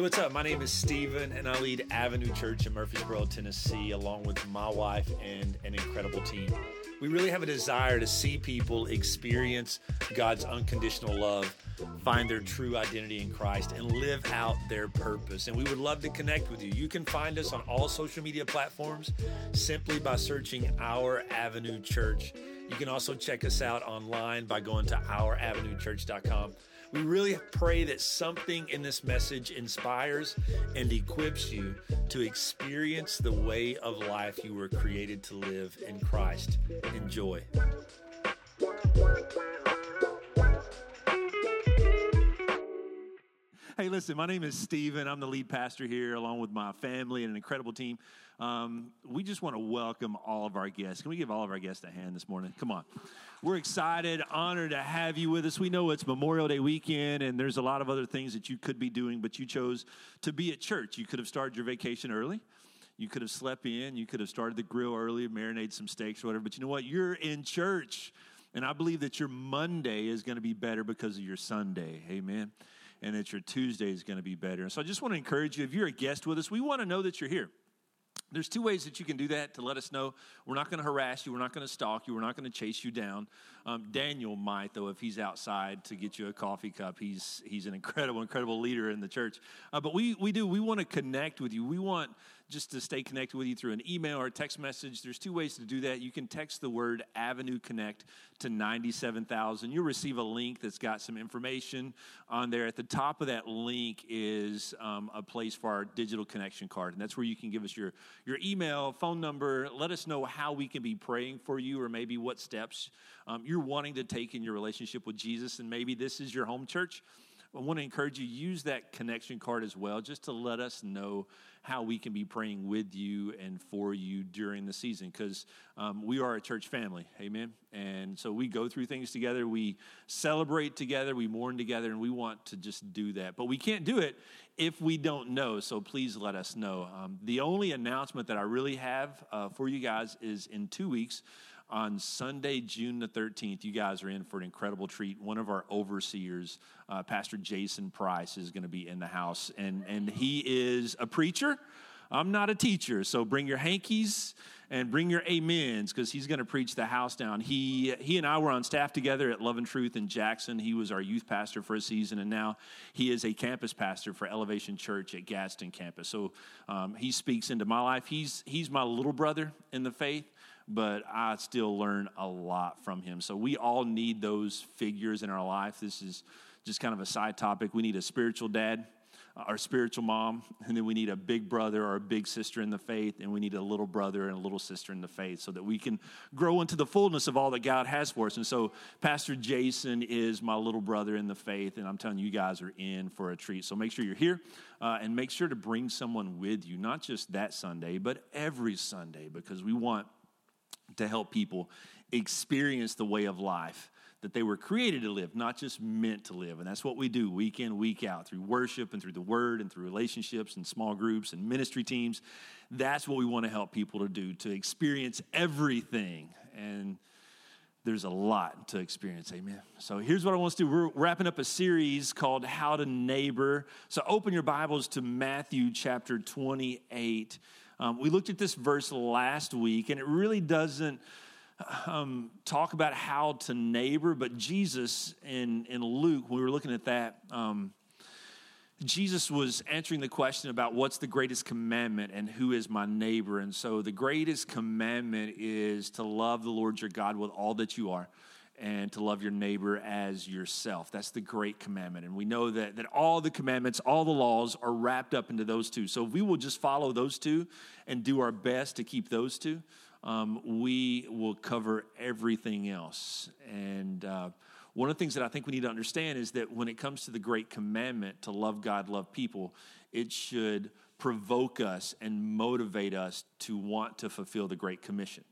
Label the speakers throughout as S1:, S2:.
S1: Hey, what's up? My name is Steven, and I lead Avenue Church in Murfreesboro, Tennessee, along with my wife and an incredible team. We really have a desire to see people experience God's unconditional love, find their true identity in Christ, and live out their purpose. And we would love to connect with you. You can find us on all social media platforms simply by searching Our Avenue Church. You can also check us out online by going to ouravenuechurch.com. We really pray that something in this message inspires and equips you to experience the way of life you were created to live in Christ. Enjoy. Hey, listen, my name is Stephen. I'm the lead pastor here, along with my family and an incredible team. Um, we just want to welcome all of our guests. Can we give all of our guests a hand this morning? Come on. We're excited, honored to have you with us. We know it's Memorial Day weekend, and there's a lot of other things that you could be doing, but you chose to be at church. You could have started your vacation early. You could have slept in. You could have started the grill early, marinated some steaks or whatever. But you know what? You're in church. And I believe that your Monday is going to be better because of your Sunday. Amen and that your Tuesday is going to be better. And so I just want to encourage you if you're a guest with us, we want to know that you're here. There's two ways that you can do that to let us know. We're not going to harass you. We're not going to stalk you. We're not going to chase you down. Um, Daniel might, though, if he's outside to get you a coffee cup. He's, he's an incredible, incredible leader in the church. Uh, but we, we do. We want to connect with you. We want just to stay connected with you through an email or a text message, there's two ways to do that. You can text the word Avenue Connect to 97,000. You'll receive a link that's got some information on there. At the top of that link is um, a place for our digital connection card, and that's where you can give us your, your email, phone number, let us know how we can be praying for you or maybe what steps um, you're wanting to take in your relationship with Jesus, and maybe this is your home church. I want to encourage you use that connection card as well, just to let us know how we can be praying with you and for you during the season, because um, we are a church family, amen. And so we go through things together, we celebrate together, we mourn together, and we want to just do that. But we can't do it if we don't know. So please let us know. Um, the only announcement that I really have uh, for you guys is in two weeks on Sunday, June the 13th, you guys are in for an incredible treat. One of our overseers, uh, Pastor Jason Price, is going to be in the house, and, and he is a preacher. I'm not a teacher, so bring your hankies and bring your amens because he's going to preach the house down. He, he and I were on staff together at Love and Truth in Jackson. He was our youth pastor for a season, and now he is a campus pastor for Elevation Church at Gaston campus. So um, he speaks into my life. He's, he's my little brother in the faith but I still learn a lot from him. So we all need those figures in our life. This is just kind of a side topic. We need a spiritual dad, uh, our spiritual mom, and then we need a big brother or a big sister in the faith, and we need a little brother and a little sister in the faith so that we can grow into the fullness of all that God has for us. And so Pastor Jason is my little brother in the faith, and I'm telling you, you guys are in for a treat. So make sure you're here uh, and make sure to bring someone with you, not just that Sunday, but every Sunday, because we want to help people experience the way of life that they were created to live, not just meant to live. And that's what we do week in, week out through worship and through the word and through relationships and small groups and ministry teams. That's what we want to help people to do, to experience everything. And there's a lot to experience. Amen. So here's what I want to do. We're wrapping up a series called How to Neighbor. So open your Bibles to Matthew chapter 28. Um, we looked at this verse last week, and it really doesn't um, talk about how to neighbor, but Jesus in, in Luke, when we were looking at that, um, Jesus was answering the question about what's the greatest commandment and who is my neighbor. And so the greatest commandment is to love the Lord your God with all that you are and to love your neighbor as yourself. That's the great commandment. And we know that, that all the commandments, all the laws are wrapped up into those two. So if we will just follow those two and do our best to keep those two, um, we will cover everything else. And uh, one of the things that I think we need to understand is that when it comes to the great commandment to love God, love people, it should provoke us and motivate us to want to fulfill the Great Commission.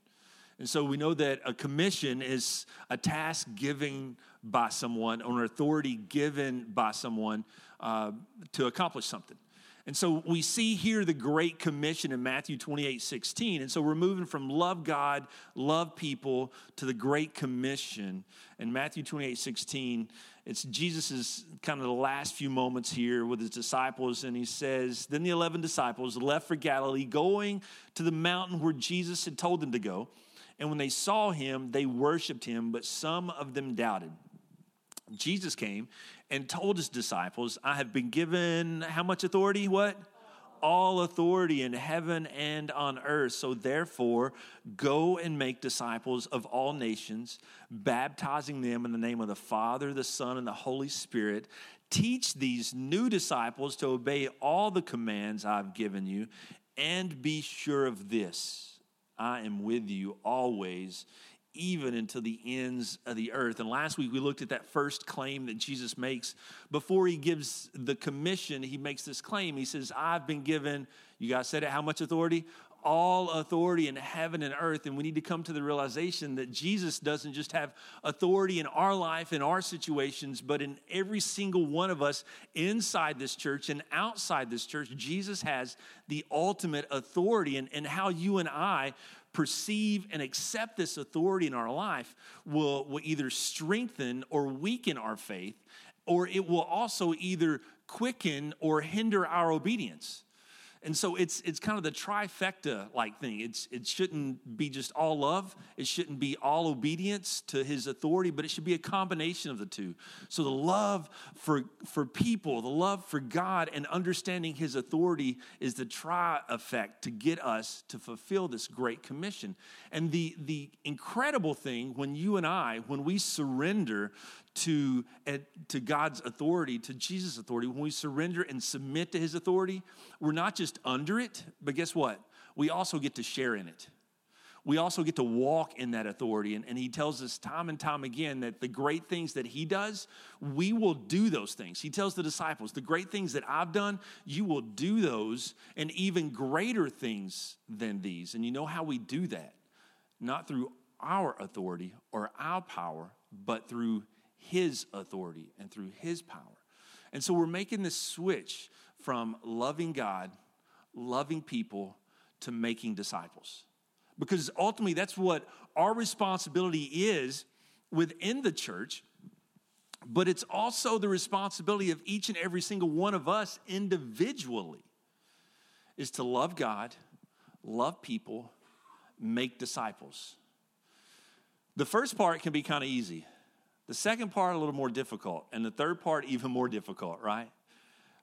S1: And so we know that a commission is a task given by someone or an authority given by someone uh, to accomplish something. And so we see here the Great Commission in Matthew 28 16. And so we're moving from love God, love people to the Great Commission. In Matthew 28 16, it's Jesus' kind of the last few moments here with his disciples. And he says, Then the 11 disciples left for Galilee, going to the mountain where Jesus had told them to go. And when they saw him, they worshiped him, but some of them doubted. Jesus came and told his disciples, I have been given how much authority? What? All authority in heaven and on earth. So therefore, go and make disciples of all nations, baptizing them in the name of the Father, the Son, and the Holy Spirit. Teach these new disciples to obey all the commands I've given you, and be sure of this I am with you always even until the ends of the earth. And last week we looked at that first claim that Jesus makes. Before he gives the commission, he makes this claim. He says, I've been given, you guys said it, how much authority? All authority in heaven and earth. And we need to come to the realization that Jesus doesn't just have authority in our life, in our situations, but in every single one of us inside this church and outside this church. Jesus has the ultimate authority. And, and how you and I perceive and accept this authority in our life will, will either strengthen or weaken our faith, or it will also either quicken or hinder our obedience. And so it's it's kind of the trifecta like thing. It's it shouldn't be just all love. It shouldn't be all obedience to his authority, but it should be a combination of the two. So the love for for people, the love for God and understanding his authority is the tri effect to get us to fulfill this great commission. And the the incredible thing when you and I when we surrender to, to God's authority, to Jesus' authority, when we surrender and submit to his authority, we're not just under it, but guess what? We also get to share in it. We also get to walk in that authority. And, and he tells us time and time again that the great things that he does, we will do those things. He tells the disciples, the great things that I've done, you will do those, and even greater things than these. And you know how we do that? Not through our authority or our power, but through his authority and through His power. And so we're making this switch from loving God, loving people, to making disciples. Because ultimately, that's what our responsibility is within the church, but it's also the responsibility of each and every single one of us individually is to love God, love people, make disciples. The first part can be kind of easy. The second part, a little more difficult. And the third part, even more difficult, right?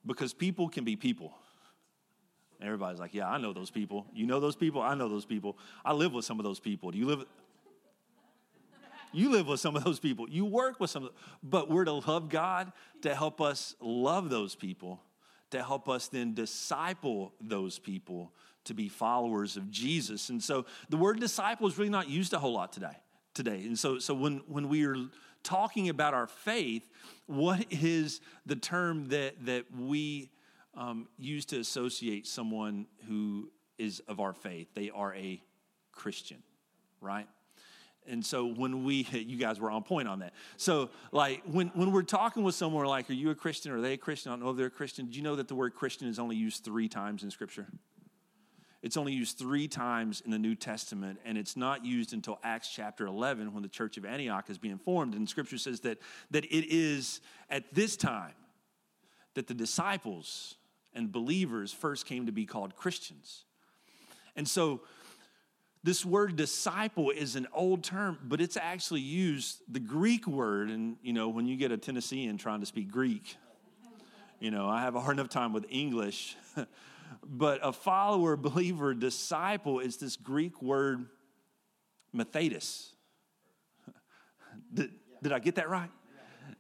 S1: Because people can be people. Everybody's like, yeah, I know those people. You know those people? I know those people. I live with some of those people. Do you live? You live with some of those people. You work with some of them. But we're to love God to help us love those people, to help us then disciple those people to be followers of Jesus. And so the word disciple is really not used a whole lot today. Today. And so, so when, when we are talking about our faith, what is the term that, that we um, use to associate someone who is of our faith? They are a Christian, right? And so when we, you guys were on point on that. So like when, when we're talking with someone like, are you a Christian? Are they a Christian? I don't know if they're a Christian. Do you know that the word Christian is only used three times in Scripture? It's only used three times in the New Testament, and it's not used until Acts chapter 11 when the church of Antioch is being formed. And scripture says that, that it is at this time that the disciples and believers first came to be called Christians. And so, this word disciple is an old term, but it's actually used, the Greek word, and you know, when you get a Tennessean trying to speak Greek, you know, I have a hard enough time with English. But a follower, believer, disciple is this Greek word, mathetes. did, did I get that right?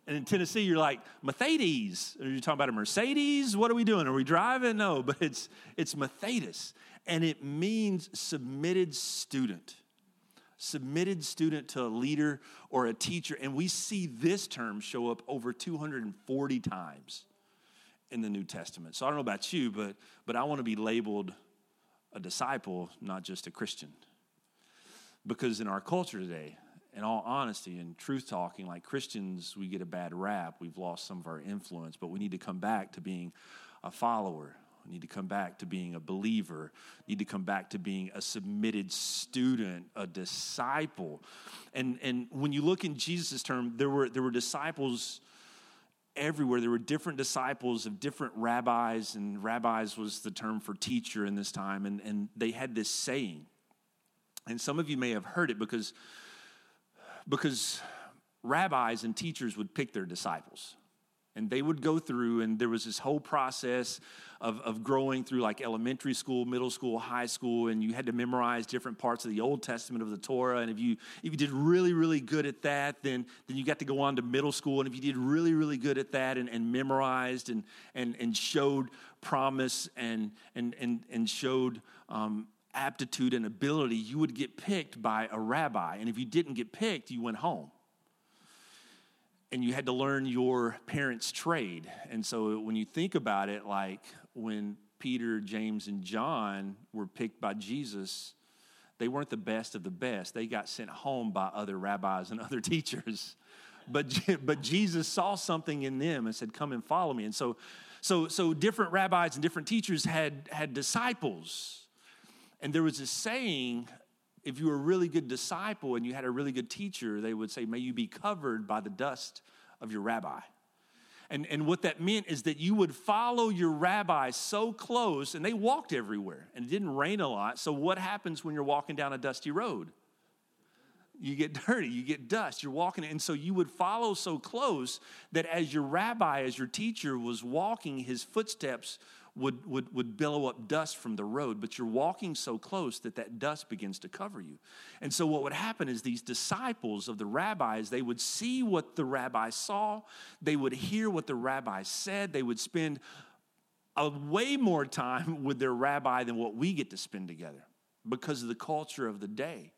S1: And in Tennessee, you're like, Mathetes. Are you talking about a Mercedes? What are we doing? Are we driving? No, but it's, it's Mathetes. And it means submitted student. Submitted student to a leader or a teacher. And we see this term show up over 240 times in the New Testament. So I don't know about you, but, but I want to be labeled a disciple, not just a Christian. Because in our culture today, in all honesty and truth talking, like Christians, we get a bad rap. We've lost some of our influence, but we need to come back to being a follower. You need to come back to being a believer. You need to come back to being a submitted student, a disciple. And, and when you look in Jesus' term, there were, there were disciples everywhere. There were different disciples of different rabbis, and rabbis was the term for teacher in this time. And, and they had this saying. And some of you may have heard it because, because rabbis and teachers would pick their disciples and they would go through and there was this whole process of, of growing through like elementary school middle school high school and you had to memorize different parts of the old testament of the torah. And if you if you did really really good at that then then you got to go on to middle school. And if you did really really good at that and, and memorized and and and showed promise and and and, and showed um, aptitude and ability you would get picked by a rabbi. And if you didn't get picked you went home and you had to learn your parents' trade. And so when you think about it, like when Peter, James, and John were picked by Jesus, they weren't the best of the best. They got sent home by other rabbis and other teachers. But, but Jesus saw something in them and said, Come and follow me. And so, so, so different rabbis and different teachers had, had disciples. And there was a saying if you were a really good disciple and you had a really good teacher, they would say, May you be covered by the dust of your rabbi. And, and what that meant is that you would follow your rabbi so close, and they walked everywhere, and it didn't rain a lot. So, what happens when you're walking down a dusty road? You get dirty, you get dust, you're walking, and so you would follow so close that as your rabbi, as your teacher was walking, his footsteps would, would, would billow up dust from the road, but you're walking so close that that dust begins to cover you. And so, what would happen is these disciples of the rabbis, they would see what the rabbi saw, they would hear what the rabbi said, they would spend a way more time with their rabbi than what we get to spend together because of the culture of the day.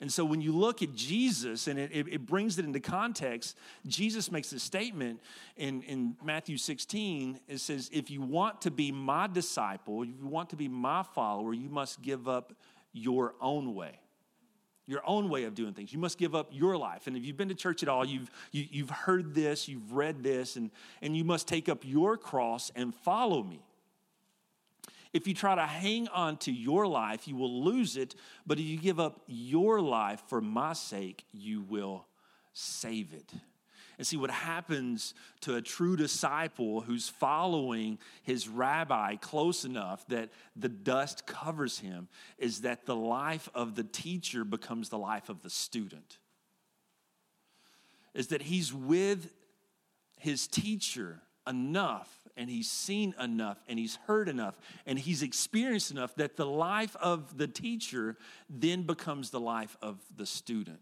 S1: And so when you look at Jesus and it, it, it, brings it into context, Jesus makes a statement in, in Matthew 16. It says, If you want to be my disciple, if you want to be my follower, you must give up your own way. Your own way of doing things. You must give up your life. And if you've been to church at all, you've, you, have you have heard this, you've read this, and, and you must take up your cross and follow me. If you try to hang on to your life, you will lose it. But if you give up your life for my sake, you will save it. And see what happens to a true disciple who's following his rabbi close enough that the dust covers him is that the life of the teacher becomes the life of the student. Is that he's with his teacher enough and he's seen enough and he's heard enough and he's experienced enough that the life of the teacher then becomes the life of the student.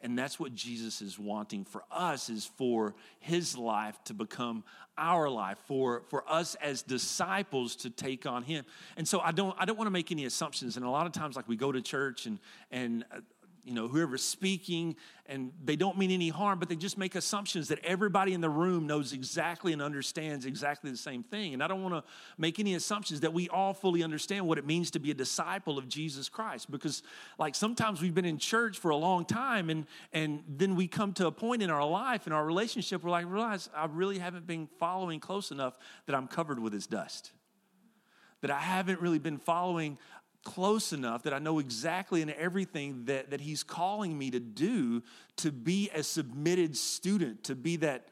S1: And that's what jesus is wanting for us is for his life to become our life for for us as disciples to take on him. And so i don't i don't want to make any assumptions. And a lot of times like we go to church and and you know, whoever's speaking, and they don't mean any harm, but they just make assumptions that everybody in the room knows exactly and understands exactly the same thing. And I don't want to make any assumptions that we all fully understand what it means to be a disciple of Jesus Christ. Because, like, sometimes we've been in church for a long time, and, and then we come to a point in our life, in our relationship, where like, realize I really haven't been following close enough that I'm covered with his dust that I haven't really been following close enough that I know exactly in everything that, that He's calling me to do to be a submitted student, to be that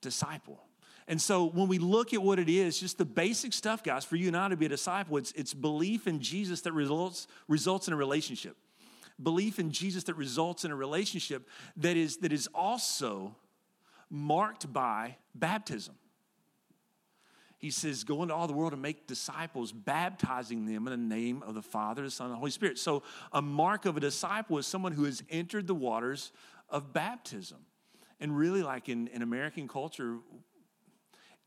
S1: disciple. And so when we look at what it is, just the basic stuff, guys, for you and I to be a disciple, it's, it's belief in Jesus that results, results in a relationship. Belief in Jesus that results in a relationship that is, that is also marked by baptism he says, Go into all the world and make disciples, baptizing them in the name of the Father, the Son, and the Holy Spirit. So, a mark of a disciple is someone who has entered the waters of baptism. And really, like in, in American culture,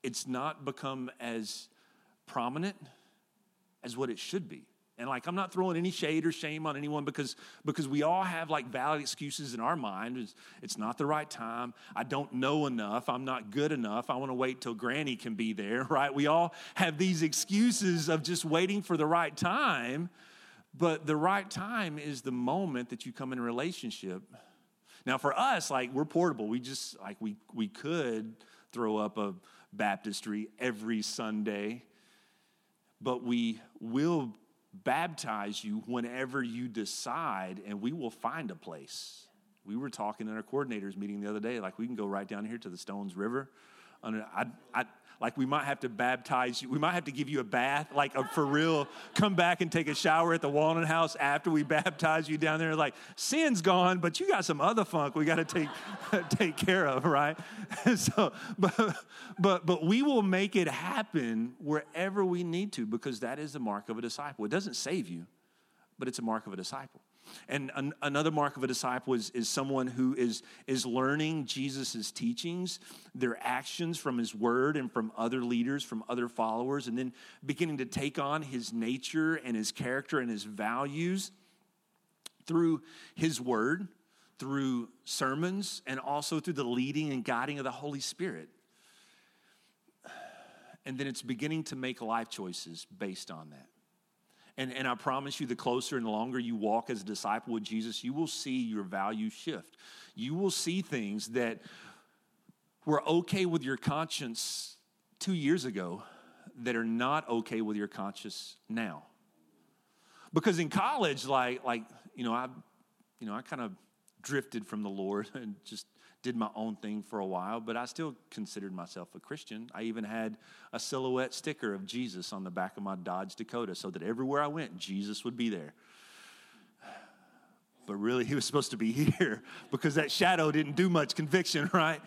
S1: it's not become as prominent as what it should be. And like I'm not throwing any shade or shame on anyone because because we all have like valid excuses in our mind. It's, it's not the right time. I don't know enough. I'm not good enough. I want to wait till granny can be there, right? We all have these excuses of just waiting for the right time. But the right time is the moment that you come in a relationship. Now for us, like we're portable. We just like we we could throw up a baptistry every Sunday, but we will baptize you whenever you decide, and we will find a place. We were talking in our coordinators meeting the other day, like we can go right down here to the Stones River. I, I, like we might have to baptize you. We might have to give you a bath, like a, for real. Come back and take a shower at the Walnut House after we baptize you down there. Like sin's gone, but you got some other funk we got to take take care of, right? so, but but but we will make it happen wherever we need to because that is the mark of a disciple. It doesn't save you, but it's a mark of a disciple. And an, another mark of a disciple is, is someone who is, is learning Jesus' teachings, their actions from his word and from other leaders, from other followers, and then beginning to take on his nature and his character and his values through his word, through sermons, and also through the leading and guiding of the Holy Spirit. And then it's beginning to make life choices based on that. And, and I promise you, the closer and the longer you walk as a disciple with Jesus, you will see your value shift. You will see things that were okay with your conscience two years ago that are not okay with your conscience now. Because in college, like, like you know, I, you know, I kind of drifted from the Lord and just did my own thing for a while, but I still considered myself a Christian. I even had a silhouette sticker of Jesus on the back of my Dodge Dakota so that everywhere I went, Jesus would be there. But really, he was supposed to be here because that shadow didn't do much conviction, right?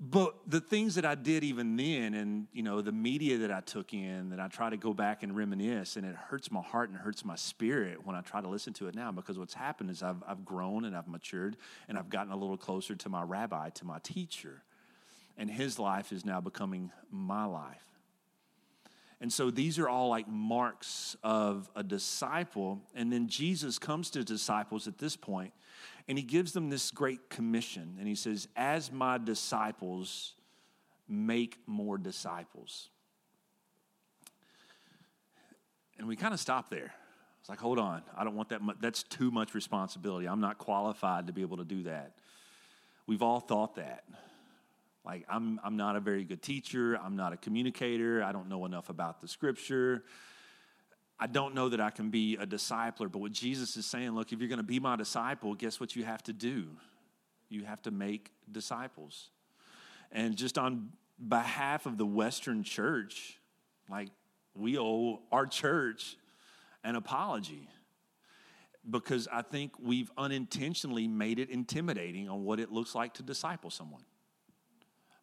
S1: But the things that I did even then, and you know, the media that I took in, that I try to go back and reminisce, and it hurts my heart and hurts my spirit when I try to listen to it now. Because what's happened is I've I've grown and I've matured, and I've gotten a little closer to my rabbi, to my teacher, and his life is now becoming my life. And so these are all like marks of a disciple. And then Jesus comes to disciples at this point and he gives them this great commission. And he says, As my disciples, make more disciples. And we kind of stop there. It's like, hold on, I don't want that much. That's too much responsibility. I'm not qualified to be able to do that. We've all thought that. Like, I'm, I'm not a very good teacher. I'm not a communicator. I don't know enough about the scripture. I don't know that I can be a discipler, but what Jesus is saying, look, if you're going to be my disciple, guess what you have to do? You have to make disciples. And just on behalf of the Western church, like we owe our church an apology because I think we've unintentionally made it intimidating on what it looks like to disciple someone.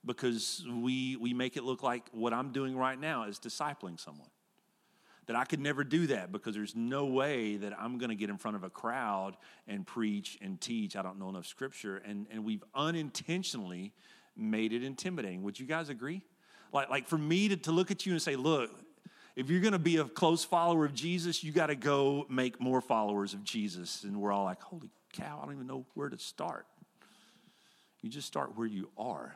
S1: Because we, we make it look like what I'm doing right now is discipling someone that I could never do that because there's no way that I'm going to get in front of a crowd and preach and teach. I don't know enough scripture. And, and we've unintentionally made it intimidating. Would you guys agree? Like, like for me to, to look at you and say, look, if you're going to be a close follower of Jesus, you got to go make more followers of Jesus. And we're all like, holy cow, I don't even know where to start. You just start where you are.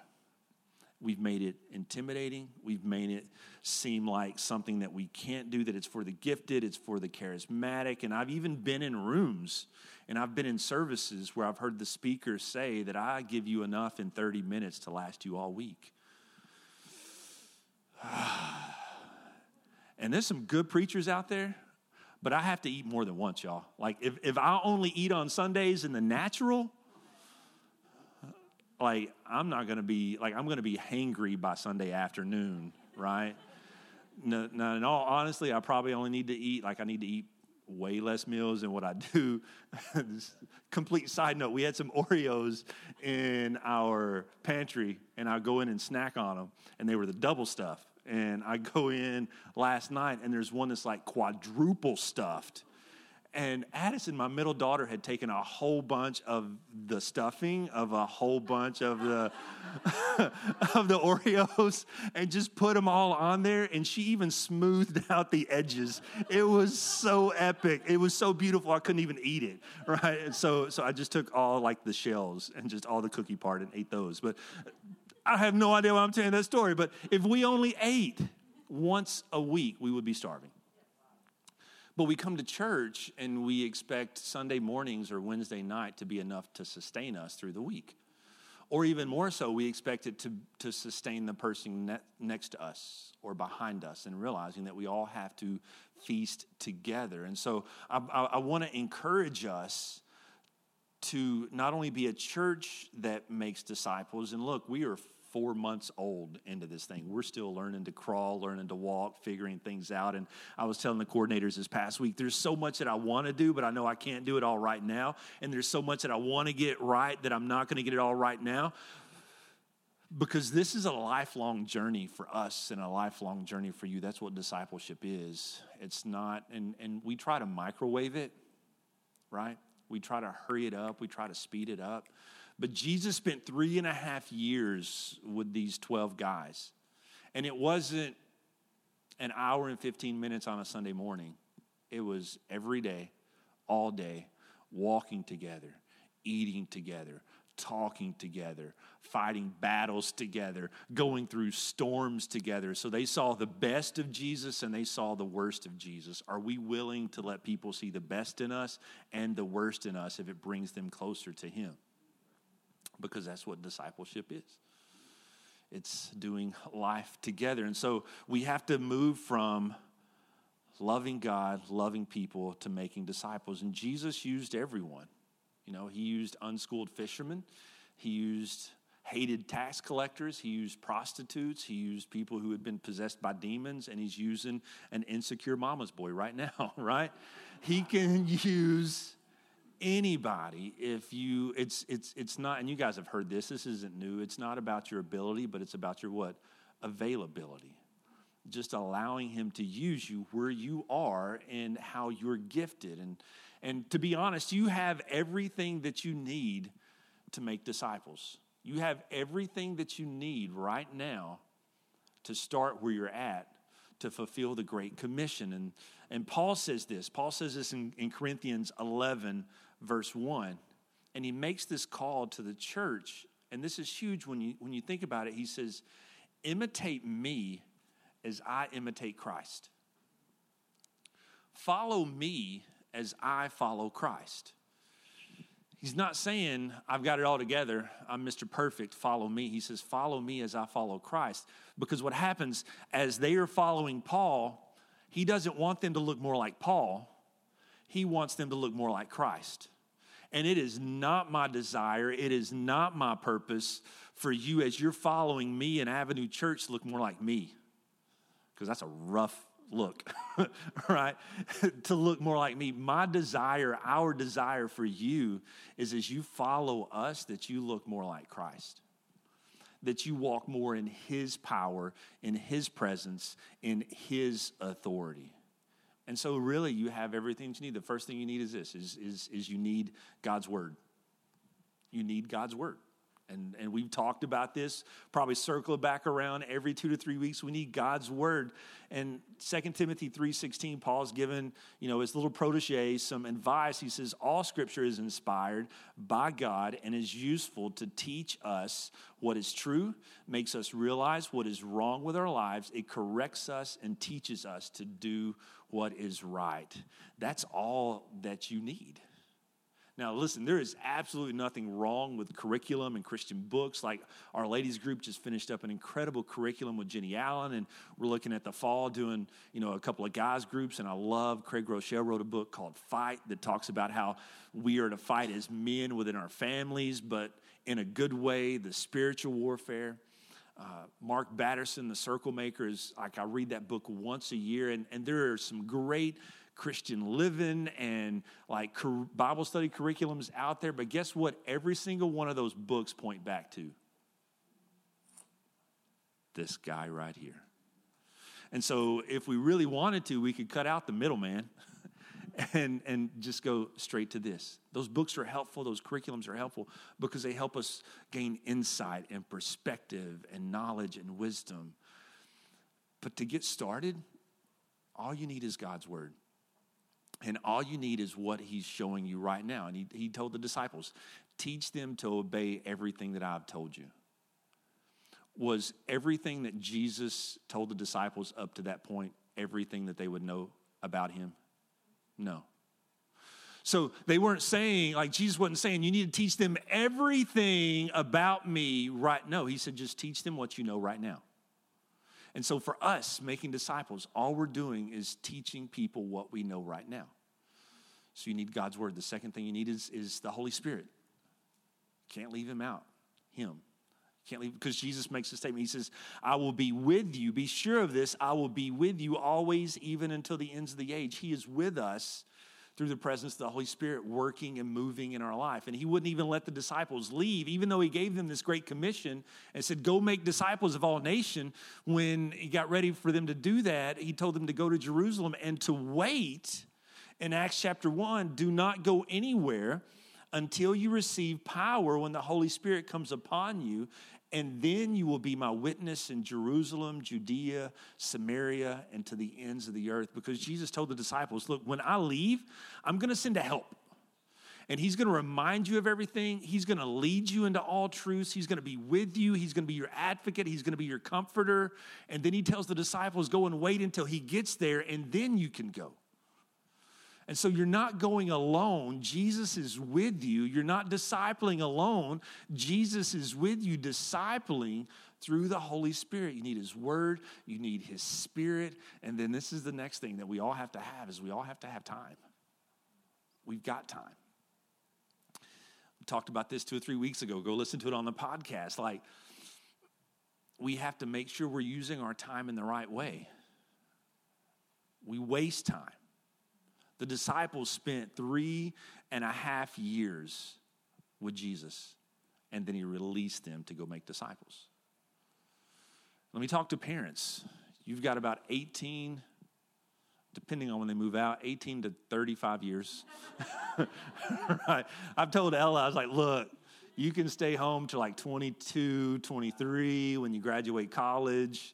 S1: We've made it intimidating. We've made it seem like something that we can't do, that it's for the gifted, it's for the charismatic. And I've even been in rooms and I've been in services where I've heard the speaker say that I give you enough in 30 minutes to last you all week. and there's some good preachers out there, but I have to eat more than once, y'all. Like, if, if I only eat on Sundays in the natural, like I'm not going to be like I'm going to be hangry by Sunday afternoon, right? No, no, in all honestly, I probably only need to eat like I need to eat way less meals than what I do. Complete side note: We had some Oreos in our pantry, and I go in and snack on them, and they were the double stuff. And I go in last night, and there's one that's like quadruple stuffed and Addison, my middle daughter, had taken a whole bunch of the stuffing of a whole bunch of the of the Oreos and just put them all on there. And she even smoothed out the edges. It was so epic. It was so beautiful. I couldn't even eat it. Right. And so so I just took all like the shells and just all the cookie part and ate those. But I have no idea why I'm telling that story. But if we only ate once a week, we would be starving. But we come to church and we expect Sunday mornings or Wednesday night to be enough to sustain us through the week. Or even more so, we expect it to, to sustain the person ne- next to us or behind us, and realizing that we all have to feast together. And so I, I, I want to encourage us to not only be a church that makes disciples, and look, we are four months old into this thing. We're still learning to crawl, learning to walk, figuring things out. And I was telling the coordinators this past week, there's so much that I want to do, but I know I can't do it all right now. And there's so much that I want to get right that I'm not going to get it all right now. Because this is a lifelong journey for us and a lifelong journey for you. That's what discipleship is. It's not, and, and we try to microwave it, right? We try to hurry it up, we try to speed it up. But Jesus spent three and a half years with these 12 guys. And it wasn't an hour and 15 minutes on a Sunday morning, it was every day, all day, walking together, eating together, talking together, fighting battles together, going through storms together. So they saw the best of Jesus and they saw the worst of Jesus. Are we willing to let people see the best in us and the worst in us if it brings them closer to Him? Because that's what discipleship is. It's doing life together. And so we have to move from loving God, loving people, to making disciples. And Jesus used everyone. You know, he used unschooled fishermen, he used hated tax collectors, he used prostitutes, he used people who had been possessed by demons, and he's using an insecure mama's boy right now, right? He can use anybody if you it's it's it's not and you guys have heard this this isn't new. It's not about your ability but it's about your what? Availability. Just allowing him to use you where you are and how you're gifted. And and to be honest you have everything that you need to make disciples. You have everything that you need right now to start where you're at to fulfill the great commission. And and paul says this. Paul says this in, in corinthians 11 verse 1. And he makes this call to the church. And this is huge when you, when you think about it. He says, Imitate me as I imitate Christ. Follow me as I follow Christ. He's not saying, I've got it all together. I'm Mr. Perfect. Follow me. He says, Follow me as I follow Christ. Because what happens as they are following Paul, he doesn't want them to look more like Paul. He wants them to look more like Christ. And it is not my desire, it is not my purpose for you as you're following me in Avenue Church to look more like me. Because that's a rough look, right? to look more like me. My desire, our desire for you is as you follow us, that you look more like Christ. That you walk more in His power, in His presence, in His authority. And so really you have everything that you need. The first thing you need is this is, is, is you need God's word. You need God's word. And, and we've talked about this, probably circle back around every two to three weeks. We need God's word. And 2 Timothy 3.16, Paul's given, you know, his little protege some advice. He says, all scripture is inspired by God and is useful to teach us what is true, makes us realize what is wrong with our lives. It corrects us and teaches us to do what is right. That's all that you need. Now, listen, there is absolutely nothing wrong with curriculum and Christian books. Like our ladies group just finished up an incredible curriculum with Jennie Allen, and we're looking at the fall doing, you know, a couple of guys groups. And I love Craig Groeschel wrote a book called Fight that talks about how we are to fight as men within our families, but in a good way, the spiritual warfare. Uh, Mark Batterson, the Circle Maker, is like I read that book once a year, and, and there are some great Christian living and like Bible study curriculums out there. But guess what? Every single one of those books point back to this guy right here. And so, if we really wanted to, we could cut out the middleman and, and just go straight to this. Those books are helpful, those curriculums are helpful because they help us gain insight and perspective and knowledge and wisdom. But to get started, all you need is God's word. And all you need is what he's showing you right now. And he, he told the disciples, teach them to obey everything that I've told you. Was everything that Jesus told the disciples up to that point everything that they would know about him? No. So they weren't saying, like Jesus wasn't saying, you need to teach them everything about me right. now. he said, just teach them what you know right now. And so for us, making disciples, all we're doing is teaching people what we know right now. So you need God's word. The second thing you need is, is the Holy Spirit. Can't leave him out. Him. Can't leave because Jesus makes a statement. He says, I will be with you. Be sure of this. I will be with you always, even until the ends of the age. He is with us through the presence of the Holy Spirit working and moving in our life. And he wouldn't even let the disciples leave, even though he gave them this great commission and said, Go make disciples of all nation. When he got ready for them to do that, he told them to go to Jerusalem and to wait. In Acts chapter 1, do not go anywhere until you receive power when the Holy Spirit comes upon you, and then you will be my witness in Jerusalem, Judea, Samaria, and to the ends of the earth. Because Jesus told the disciples, Look, when I leave, I'm going to send a help. And he's going to remind you of everything. He's going to lead you into all truths. He's going to be with you. He's going to be your advocate. He's going to be your comforter. And then he tells the disciples, Go and wait until he gets there, and then you can go. And so you're not going alone. Jesus is with you. You're not discipling alone. Jesus is with you, discipling through the Holy Spirit. You need His Word, you need His Spirit. And then this is the next thing that we all have to have is we all have to have time. We've got time. We talked about this two or three weeks ago. Go listen to it on the podcast. Like, we have to make sure we're using our time in the right way. We waste time. The disciples spent three and a half years with Jesus, and then he released them to go make disciples. Let me talk to parents. You've got about 18, depending on when they move out, 18 to 35 years. right. I've told Ella, I was like, look, you can stay home to like 22, 23 when you graduate college.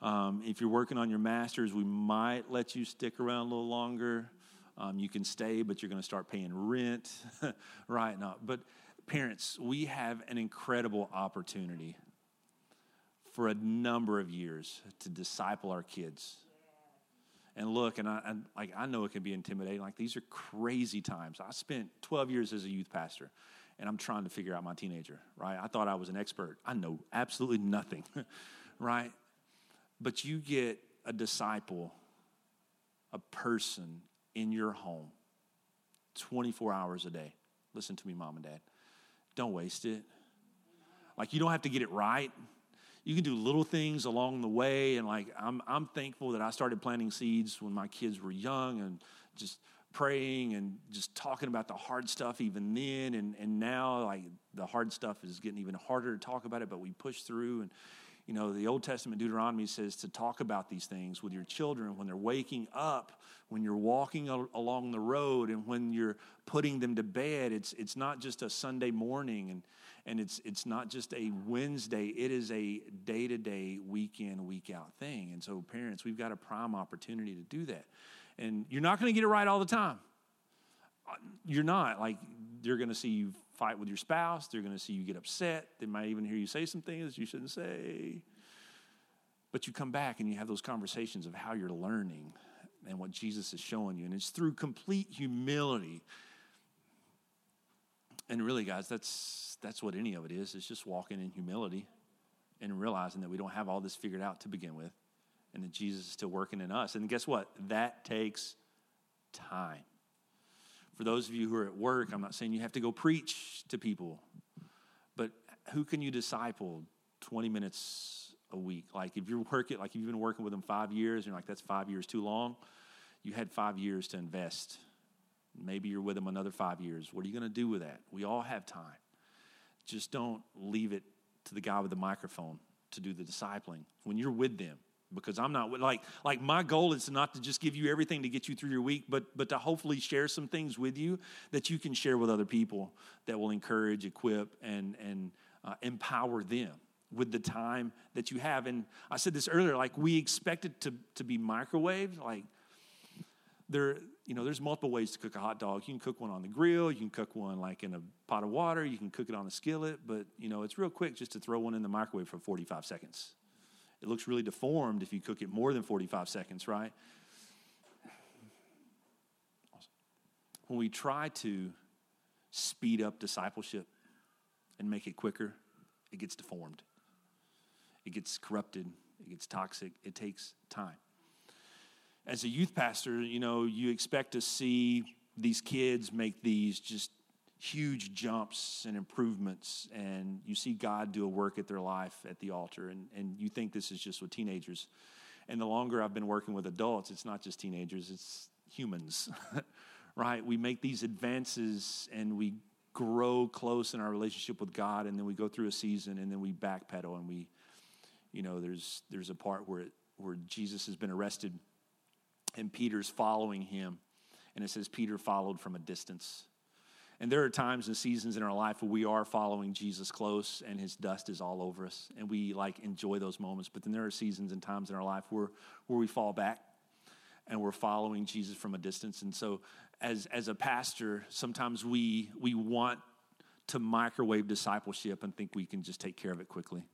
S1: Um, if you're working on your master's, we might let you stick around a little longer. Um, you can stay, but you're going to start paying rent, right? now. but parents, we have an incredible opportunity for a number of years to disciple our kids. And look, and I, and like I know it can be intimidating. Like these are crazy times. I spent 12 years as a youth pastor, and I'm trying to figure out my teenager. Right? I thought I was an expert. I know absolutely nothing. right? But you get a disciple, a person in your home 24 hours a day. Listen to me, mom and dad. Don't waste it. Like, you don't have to get it right. You can do little things along the way. And, like, I'm, I'm thankful that I started planting seeds when my kids were young and just praying and just talking about the hard stuff even then. And, and now, like, the hard stuff is getting even harder to talk about it, but we push through. And, you know, the Old Testament Deuteronomy says to talk about these things with your children when they're waking up, when you're walking along the road, and when you're putting them to bed. It's, it's not just a Sunday morning and, and it's, it's not just a Wednesday, it is a day to day, week in, week out thing. And so, parents, we've got a prime opportunity to do that. And you're not going to get it right all the time. Uh, you're not. Like, you're going to see you fight with your spouse. They're going to see you get upset. They might even hear you say some things you shouldn't say. But you come back and you have those conversations of how you're learning and what Jesus is showing you. And it's through complete humility. And really, guys, that's, that's what any of it is. It's just walking in humility and realizing that we don't have all this figured out to begin with and that Jesus is still working in us. And guess what? That takes time. For those of you who are at work, I'm not saying you have to go preach to people, but who can you disciple 20 minutes a week? Like if you're working, like if you've been working with them five years, you're like, that's five years too long. You had five years to invest. Maybe you're with them another five years. What are you going to do with that? We all have time. Just don't leave it to the guy with the microphone to do the discipling. When you're with them, because I'm not like like my goal is not to just give you everything to get you through your week, but but to hopefully share some things with you that you can share with other people that will encourage, equip, and and uh, empower them with the time that you have. And I said this earlier, like we expect it to to be microwaved, like there you know there's multiple ways to cook a hot dog you can cook one on the grill you can cook one like in a pot of water you can cook it on a skillet but you know it's real quick just to throw one in the microwave for 45 seconds it looks really deformed if you cook it more than 45 seconds, right? when we try to speed up discipleship and make it quicker, it gets deformed. It gets corrupted. It gets toxic. It takes time. As a youth pastor, you know, you expect to see these kids make these just huge jumps and improvements, and you see God do a work at their life at the altar, and, and you think this is just with teenagers. And the longer I've been working with adults, it's not just teenagers, it's humans, right? We make these advances and we grow close in our relationship with God, and then we go through a season, and then we backpedal, and we, you know, there's there's a part where it, where Jesus has been arrested, and Peter's following him, and it says Peter followed from a distance. And there are times and seasons in our life where we are following Jesus close and his dust is all over us and we like enjoy those moments. But then there are seasons and times in our life where, where we fall back and we're following Jesus from a distance. And so as, as a pastor, sometimes we, we want to microwave discipleship and think we can just take care of it quickly.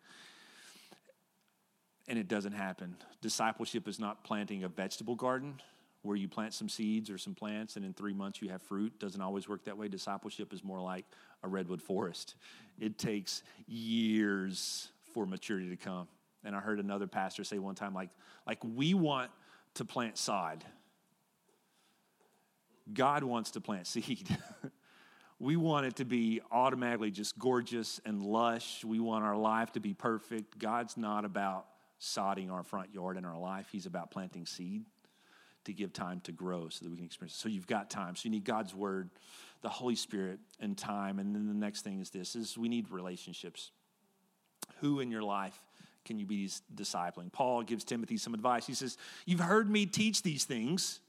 S1: And it doesn't happen. Discipleship is not planting a vegetable garden where you plant some seeds or some plants and in three months you have fruit. Doesn't always work that way. Discipleship is more like a redwood forest. It takes years for maturity to come. And I heard another pastor say one time, like, like we want to plant sod. God wants to plant seed. we want it to be automatically just gorgeous and lush. We want our life to be perfect. God's not about sodding our front yard in our life, He's about planting seed to give time to grow so that we can experience it. So you've got time. So you need God's word, the Holy Spirit, and time. And then the next thing is this is we need relationships. Who in your life can you be discipling? Paul gives Timothy some advice. He says, You've heard me teach these things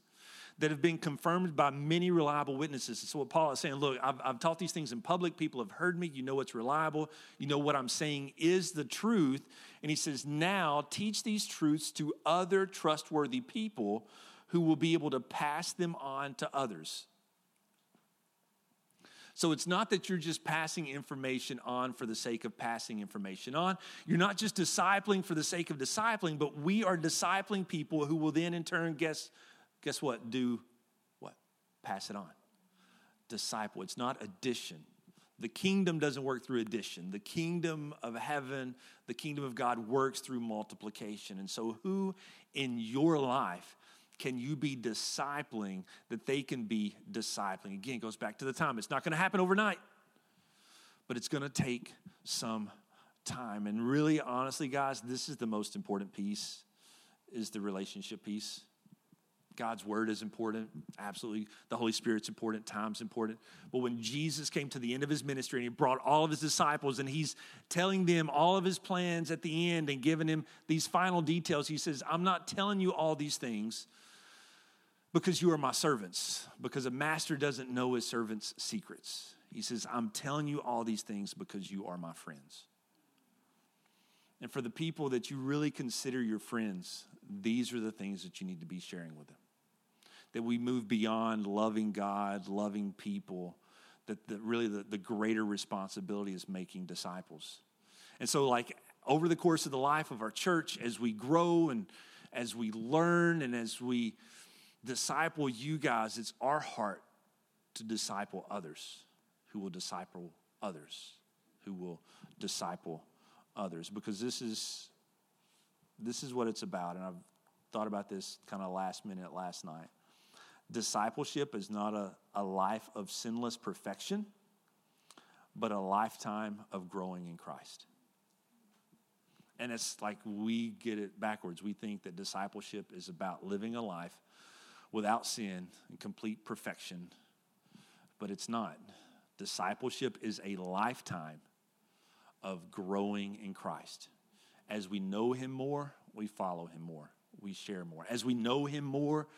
S1: that have been confirmed by many reliable witnesses. So what Paul is saying, look, I've, I've taught these things in public. People have heard me. You know it's reliable. You know what I'm saying is the truth. And he says, now teach these truths to other trustworthy people who will be able to pass them on to others. So it's not that you're just passing information on for the sake of passing information on. You're not just discipling for the sake of discipling, but we are discipling people who will then in turn guess guess what? Do what? Pass it on. Disciple. It's not addition. The kingdom doesn't work through addition. The kingdom of heaven, the kingdom of God works through multiplication. And so, who in your life can you be discipling that they can be discipling? Again, it goes back to the time. It's not going to happen overnight, but it's going to take some time. And really, honestly, guys, this is the most important piece is the relationship piece. God's word is important. Absolutely. The Holy Spirit's important. Time's important. But when Jesus came to the end of his ministry and he brought all of his disciples and he's telling them all of his plans at the end and giving them these final details, he says, I'm not telling you all these things because you are my servants, because a master doesn't know his servants' secrets. He says, I'm telling you all these things because you are my friends. And for the people that you really consider your friends, these are the things that you need to be sharing with them. That we move beyond loving God, loving people, that the, really the, the greater responsibility is making disciples. And so, like, over the course of the life of our church, as we grow and as we learn and as we disciple you guys, it's our heart to disciple others who will disciple others, who will disciple others. Because this is this is what it's about. And I've thought about this kind of last minute last night. Discipleship is not a, a life of sinless perfection, but a lifetime of growing in Christ. And it's like we get it backwards. We think that discipleship is about living a life without sin and complete perfection, but it's not. Discipleship is a lifetime of growing in Christ. As we know Him more, we follow Him more, we share more. As we know Him more,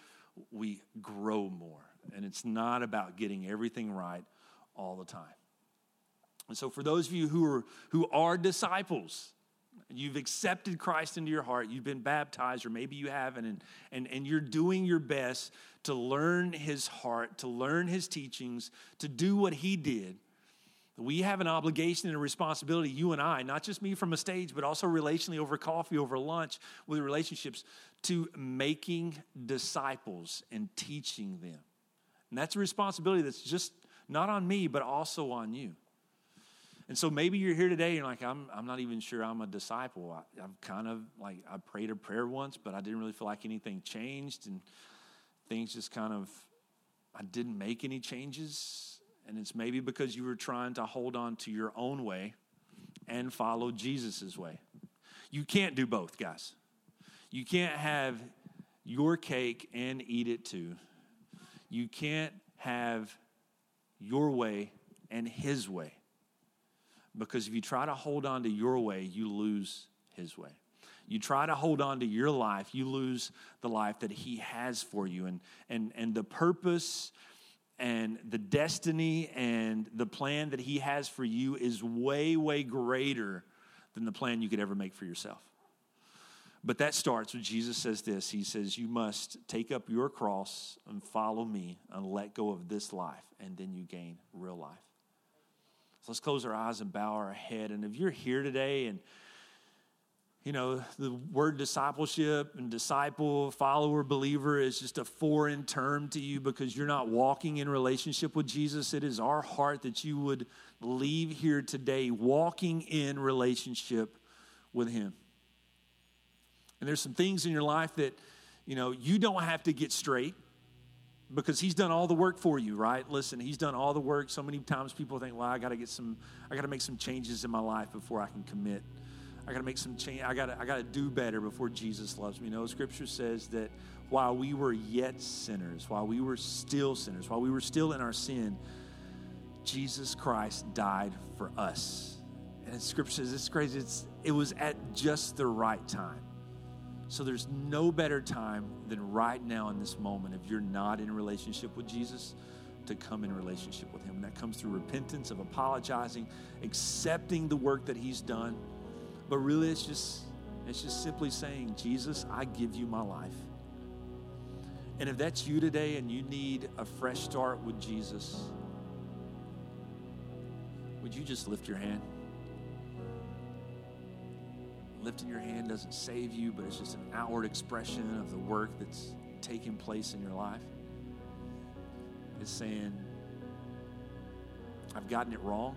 S1: we grow more. And it's not about getting everything right all the time. And so, for those of you who are, who are disciples, You've accepted Christ into your heart. You've been baptized, or maybe you haven't, and, and, and you're doing your best to learn his heart, to learn his teachings, to do what he did. We have an obligation and a responsibility, you and I, not just me from a stage, but also relationally over coffee, over lunch, with relationships, to making disciples and teaching them And that's a responsibility that's just not on me, but also on you. And so maybe you're here today and you're like, I'm, I'm not even sure I'm a disciple. I, I'm kind of like, I prayed a prayer once, but I didn't really feel like anything changed. And things just kind of, I didn't make any changes. And it's maybe because you were trying to hold on to your own way and follow Jesus' way. You can't do both, guys. You can't have your cake and eat it too. You can't have your way and his way. Because if you try to hold on to your way, you lose his way. You try to hold on to your life, you lose the life that he has for you. And, and, and the purpose and the destiny and the plan that he has for you is way, way greater than the plan you could ever make for yourself. But that starts when Jesus says this He says, You must take up your cross and follow me and let go of this life, and then you gain real life. So let's close our eyes and bow our head. And if you're here today and you know, the word discipleship and disciple, follower, believer is just a foreign term to you because you're not walking in relationship with Jesus. It is our heart that you would leave here today walking in relationship with Him. And there's some things in your life that, you know, you don't have to get straight because he's done all the work for you, right? Listen, he's done all the work. So many times people think, well, I got to get some, I got to make some changes in my life before I can commit. I got to make some change. I got I got to do better before Jesus loves me. Know, Scripture says that while we were yet sinners, while we were still sinners, while we were still in our sin, Jesus Christ died for us. And Scripture says it's crazy. It's, it was at just the right time. So there's no better time than right now in this moment if you're not in a relationship with Jesus to come in relationship with him. And that comes through repentance of apologizing, accepting the work that he's done. But really it's just it's just simply saying, "Jesus, I give you my life." And if that's you today and you need a fresh start with Jesus, would you just lift your hand? Lifting your hand doesn't save you, but it's just an outward expression of the work that's taking place in your life. It's saying, I've gotten it wrong,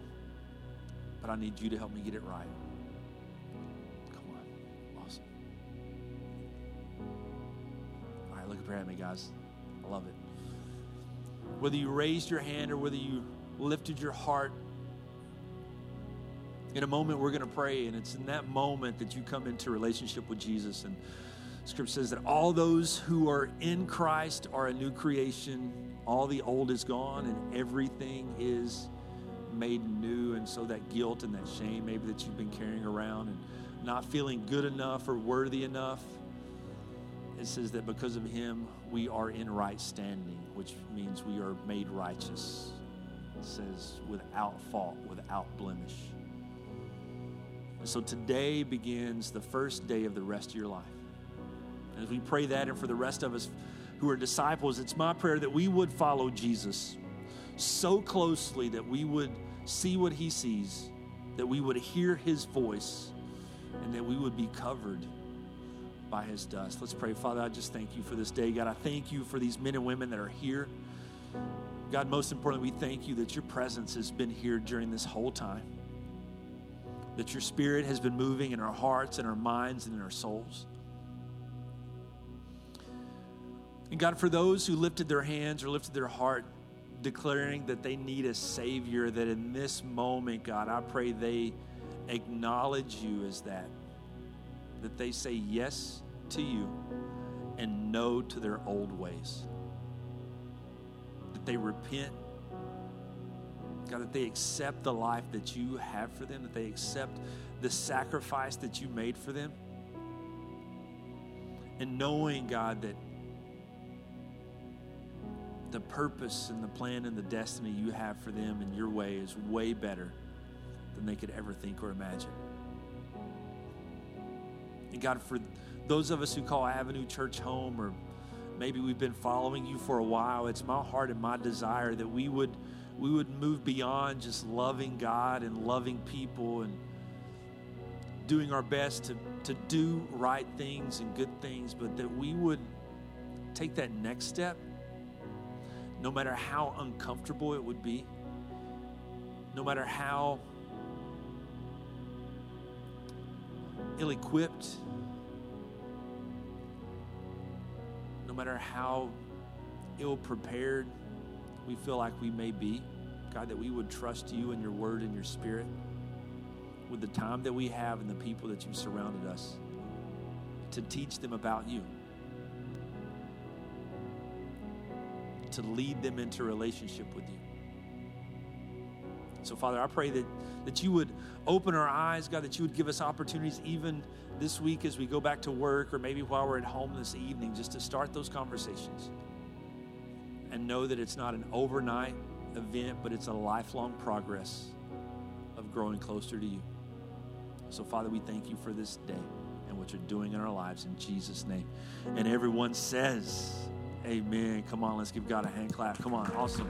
S1: but I need you to help me get it right. Come on. Awesome. All right, look up at me, guys. I love it. Whether you raised your hand or whether you lifted your heart in a moment, we're going to pray, and it's in that moment that you come into relationship with Jesus. And Scripture says that all those who are in Christ are a new creation. All the old is gone, and everything is made new. And so that guilt and that shame, maybe that you've been carrying around and not feeling good enough or worthy enough, it says that because of Him, we are in right standing, which means we are made righteous. It says without fault, without blemish. And so today begins the first day of the rest of your life. As we pray that, and for the rest of us who are disciples, it's my prayer that we would follow Jesus so closely that we would see what he sees, that we would hear his voice, and that we would be covered by his dust. Let's pray. Father, I just thank you for this day. God, I thank you for these men and women that are here. God, most importantly, we thank you that your presence has been here during this whole time that your spirit has been moving in our hearts and our minds and in our souls. And God, for those who lifted their hands or lifted their heart, declaring that they need a Savior, that in this moment, God, I pray they acknowledge you as that. That they say yes to you and no to their old ways. That they repent God, that they accept the life that you have for them, that they accept the sacrifice that you made for them. And knowing, God, that the purpose and the plan and the destiny you have for them in your way is way better than they could ever think or imagine. And God, for those of us who call Avenue Church home, or maybe we've been following you for a while, it's my heart and my desire that we would we would move beyond just loving God and loving people and doing our best to, to do right things and good things, but that we would take that next step, no matter how uncomfortable it would be, no matter how ill equipped, no matter how ill prepared we feel like we may be, God, that we would trust you and your word and your spirit with the time that we have and the people that you've surrounded us to teach them about you, to lead them into relationship with you. So, Father, I pray that, that you would open our eyes, God, that you would give us opportunities even this week as we go back to work or maybe while we're at home this evening, just to start those conversations and know that it's not an overnight event, but it's a lifelong progress of growing closer to you. So, Father, we thank you for this day and what you're doing in our lives in Jesus' name. And everyone says, Amen. Come on, let's give God a hand clap. Come on, awesome.